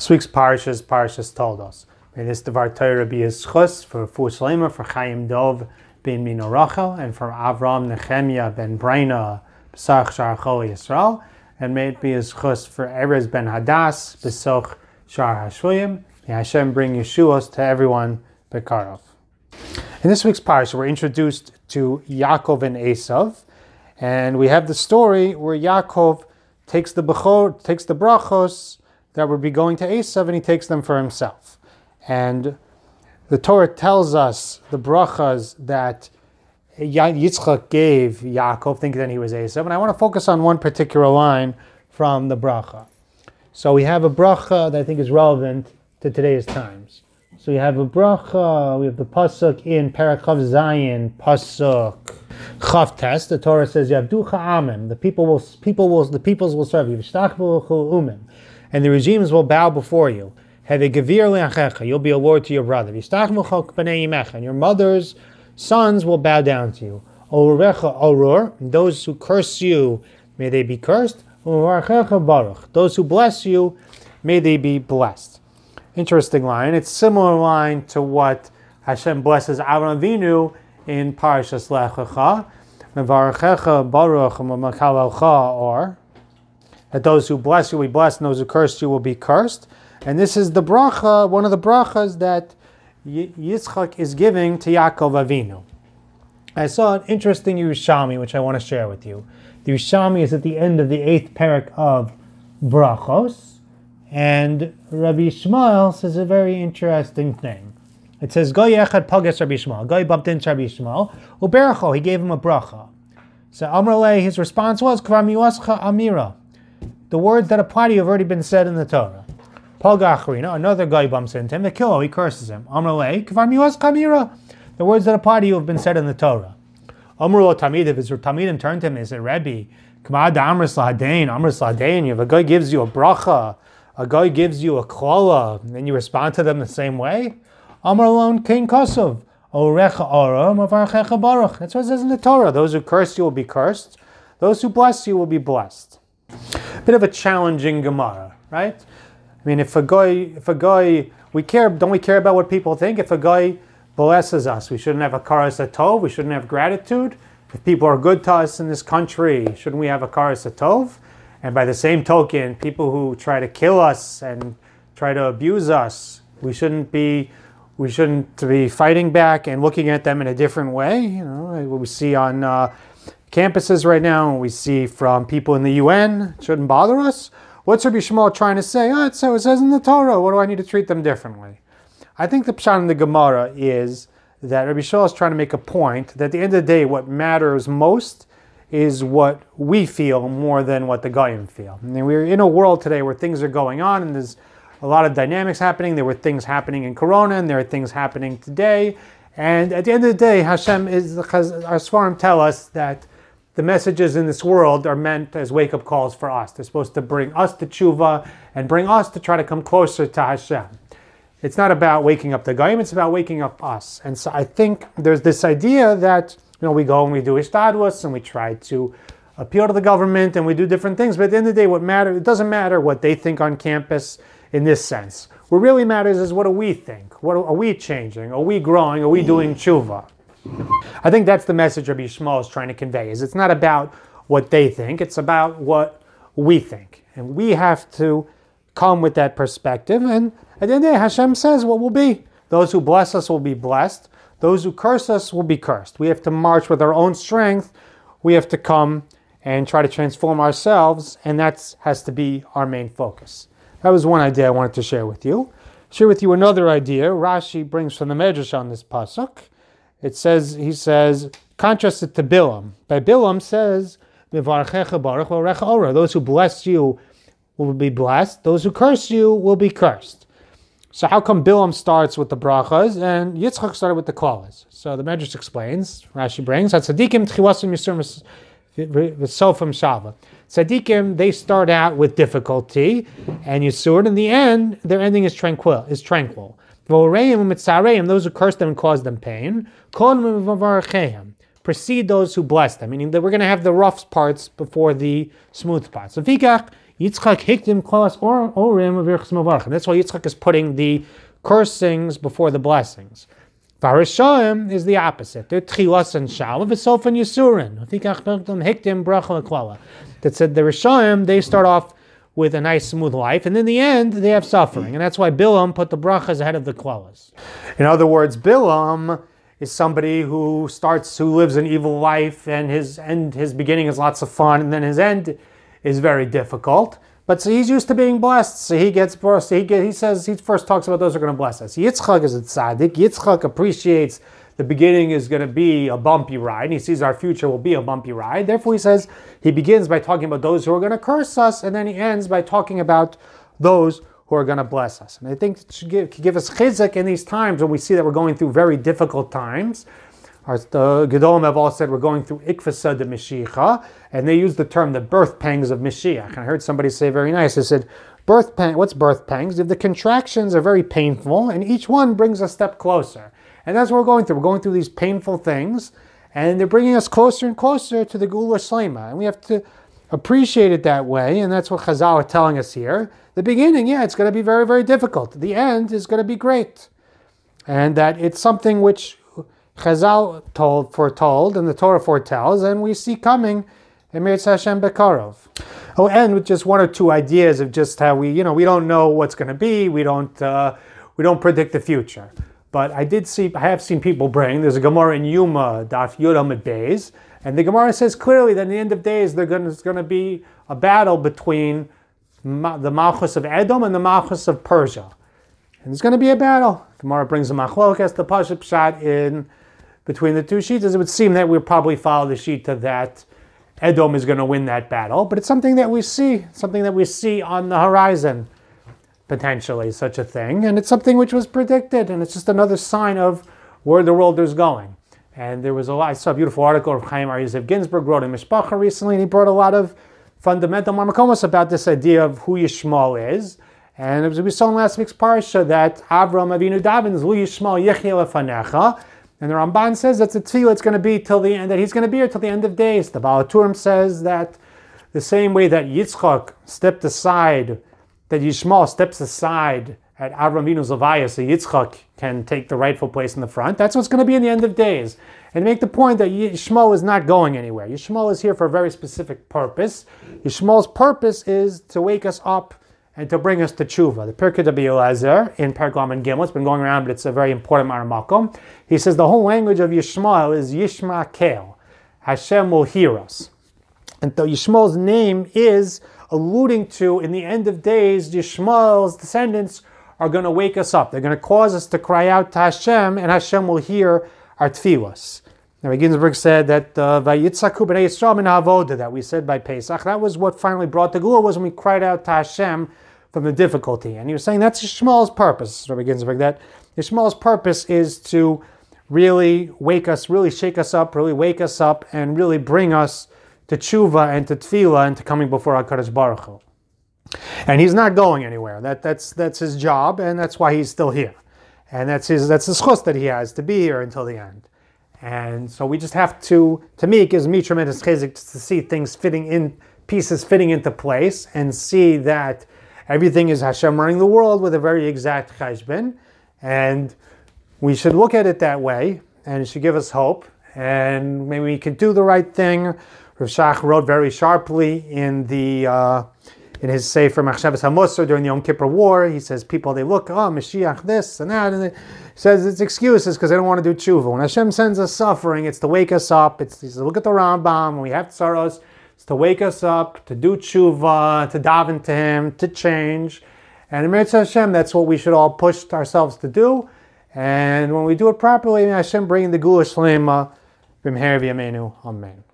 This week's parashas, parashas Toldos. May this Devar Torah be a schus for Fuslema, for Chaim Dov ben Mino Rachel, and for Avram Nechemia ben Braina, Pesach Shar Yisrael, and may it be his schus for Erez ben Hadas, Pesach Shar Hashuyim. May Hashem bring Yeshuos to everyone, Bekarov. In this week's parasha, we're introduced to Yaakov and Esav, and we have the story where Yaakov takes the bechor, takes the brachos that would be going to Esav, and he takes them for himself. And the Torah tells us the brachas that Yitzchak gave Yaakov, thinking that he was Esav. And I want to focus on one particular line from the bracha. So we have a bracha that I think is relevant to today's times. So we have a bracha, we have the pasuk in Parachav Zion, pasuk Chav Test. The Torah says, "Yavducha Amim." The people will, people will, the peoples will serve you. Umim and the regimes will bow before you. Have a You'll be a lord to your brother. And your mother's sons will bow down to you. Those who curse you, may they be cursed. Those who bless you, may they be blessed. Interesting line. It's similar line to what Hashem blesses Avram Avinu in Parashas Lech Lecha. Or that those who bless you will be blessed, and those who curse you will be cursed. And this is the bracha, one of the brachas that Yitzchak is giving to Yaakov Avinu. I saw an interesting Yerushalmi, which I want to share with you. The Yerushalmi is at the end of the eighth parak of Brachos, and Rabbi Shmuel says a very interesting thing. It says, Goy echad pagas Rabbi Shmuel. Goy bumped Rabbi Shmuel. Uberacho, he gave him a bracha. So Amrle, his response was, Kvar miwascha amira the words that apply to you have already been said in the Torah. Paul Gacharina, another guy bumps into him, him, he curses him. Amrale, kvar kamira. The words that apply to you have been said in the Torah. Amrulo Tamid, if his Tamidim turned to him and said, Rebbe, Kamad Amris Lahadain, Amris Lahadain, if a guy gives you a bracha, a guy gives you a klala, and you respond to them the same way, Amralon King Kosov. That's what it says in the Torah. Those who curse you will be cursed, those who bless you will be blessed bit of a challenging Gemara, right? I mean, if a guy, if a guy, we care, don't we care about what people think? If a guy blesses us, we shouldn't have a karas atov, we shouldn't have gratitude. If people are good to us in this country, shouldn't we have a karas atov? And by the same token, people who try to kill us and try to abuse us, we shouldn't be we shouldn't be fighting back and looking at them in a different way. You know, what we see on uh, campuses right now, and we see from people in the UN, shouldn't bother us. What's Rabbi Shmuel trying to say? Oh, so it says in the Torah. What do I need to treat them differently? I think the pshat in the Gemara is that Rabbi Shmuel is trying to make a point that at the end of the day, what matters most is what we feel more than what the Goyim feel. I mean, we're in a world today where things are going on and there's a lot of dynamics happening. There were things happening in Corona and there are things happening today. And at the end of the day, Hashem is, our Seforim tell us that the messages in this world are meant as wake up calls for us. They're supposed to bring us to tshuva and bring us to try to come closer to Hashem. It's not about waking up the Goyim, it's about waking up us. And so I think there's this idea that you know we go and we do hishtadlus and we try to appeal to the government and we do different things, but at the end of the day, what matters it doesn't matter what they think on campus in this sense. What really matters is what do we think? What are we changing? Are we growing? Are we mm. doing tshuva? I think that's the message Rabbi Shmuel is trying to convey. Is it's not about what they think; it's about what we think, and we have to come with that perspective. And at the end of the day, Hashem says what will be. Those who bless us will be blessed. Those who curse us will be cursed. We have to march with our own strength. We have to come and try to transform ourselves, and that has to be our main focus. That was one idea I wanted to share with you. Share with you another idea. Rashi brings from the Medrash on this pasuk it says, he says, contrasted to Bilam. By Bilam says, those who bless you will be blessed, those who curse you will be cursed. So how come Bilam starts with the brachas and Yitzchak started with the klalas? So the Medrash explains, Rashi brings, that tzaddikim tchiwasim yisur v'sofim shava. Tzaddikim, they start out with difficulty and Yisur, in the end, their ending is tranquil, is tranquil. Those who curse them and cause them pain. Precede those who bless them, meaning that we're going to have the rough parts before the smooth parts. So Yitzchak hiktim klas orim That's why Yitzchak is putting the cursings before the blessings. Varishaim is the opposite. They're tchilas and shalom, v'sof and yisurin. That said, the Rishaim, they start off with a nice smooth life, and in the end, they have suffering. And that's why Bilam put the brachas ahead of the klalas. In other words, Bilam is somebody who starts, who lives an evil life, and his end, his beginning is lots of fun, and then his end is very difficult. But so he's used to being blessed, so he gets blessed. He, get, he says he first talks about those who are going to bless us. Yitzchak is a tzaddik. Yitzchak appreciates the beginning is going to be a bumpy ride, and he sees our future will be a bumpy ride. Therefore, he says he begins by talking about those who are going to curse us, and then he ends by talking about those who are going to bless us. And I think it should give, give us chizuk in these times when we see that we're going through very difficult times. Our, the Gedolim have all said we're going through ikfasa de Mashiach, and they use the term the birth pangs of Mashiach. And I heard somebody say very nice. They said, "Birth pang. What's birth pangs? If the contractions are very painful, and each one brings a step closer, and that's what we're going through. We're going through these painful things, and they're bringing us closer and closer to the Geula Shlema, and we have to appreciate it that way. And that's what Chazal are telling us here. The beginning, yeah, it's going to be very, very difficult. The end is going to be great, and that it's something which Chazal told, foretold, and the Torah foretells, and we see coming in Meretz Hashem Bekarov. I'll end with just one or two ideas of just how we, you know, we don't know what's going to be. We don't, uh, we don't predict the future. But I did see, I have seen people bring. There's a Gemara in Yoma, Daf Yudam at Beis, and the Gemara says clearly that in the end of days there's going to be a battle between the Malchus of Edom and the Malchus of Persia. And there's going to be a battle. Gemara brings a machlokas, the Pashup shot in between the two shitas, it would seem that we'll probably follow the shita that Edom is going to win that battle. But it's something that we see, something that we see on the horizon, potentially, such a thing. And it's something which was predicted, and it's just another sign of where the world is going. And there was a lot, I saw a beautiful article of Chaim Aryeh Zev Ginsburg wrote in Mishpacha recently, and he brought a lot of fundamental marmakomos about this idea of who Yishmael is. And as we saw in last week's parsha, that Avram Avinu davens, Lu Yishmael Yechia Lefanecha, and the Ramban says that's a tefillah it's going to be till the end, that he's going to be here till the end of days. The Baal HaTurim says that the same way that Yitzchak stepped aside, that Yishmael steps aside at Avram Vinu's Levaya, so Yitzchak can take the rightful place in the front. That's what's going to be in the end of days. And make the point that Yishmael is not going anywhere. Yishmael is here for a very specific purpose. Yishmael's purpose is to wake us up and to bring us to tshuva. The Pirkei Eliezer in Perklam and Gimel, it's been going around, but it's a very important maramakom. He says the whole language of Yishmael is Yishma Kel. Hashem will hear us. And though Yishmael's name is alluding to, in the end of days, Yishmael's descendants are going to wake us up. They're going to cause us to cry out to Hashem, and Hashem will hear our tefillas. Now, Ginsburg said that uh, Vayitzaku b'nei Yisrael that we said by Pesach. That was what finally brought the Geula was when we cried out to Hashem from the difficulty. And he was saying that's Yishmael's purpose, Rabbi Ginsburg, that Yishmael's purpose is to really wake us, really shake us up, really wake us up, and really bring us to tshuva and to tefillah and to coming before HaKadosh Baruch Hu. And he's not going anywhere. That, that's, that's his job, and that's why he's still here. And that's his that's the chus that he has to be here until the end. And so we just have to, to me, it gives me tremendous chizuk to see things fitting in, pieces fitting into place, and see that Everything is Hashem running the world with a very exact cheshbon, and we should look at it that way, and it should give us hope, and maybe we can do the right thing. Rav Shach wrote very sharply in the uh, in his Sefer Machshavas HaMusar during the Yom Kippur War. He says people they look, oh Mashiach this and that, and he says it's excuses because they don't want to do tshuva. When Hashem sends us suffering, it's to wake us up. It's, to look at the Rambam. When we have sorrows, it's to wake us up, to do tshuva, to daven to Him, to change. And in Mitzvah Hashem, that's what we should all push ourselves to do. And when we do it properly, Hashem bring the Geula Shlema, B'mher Amen.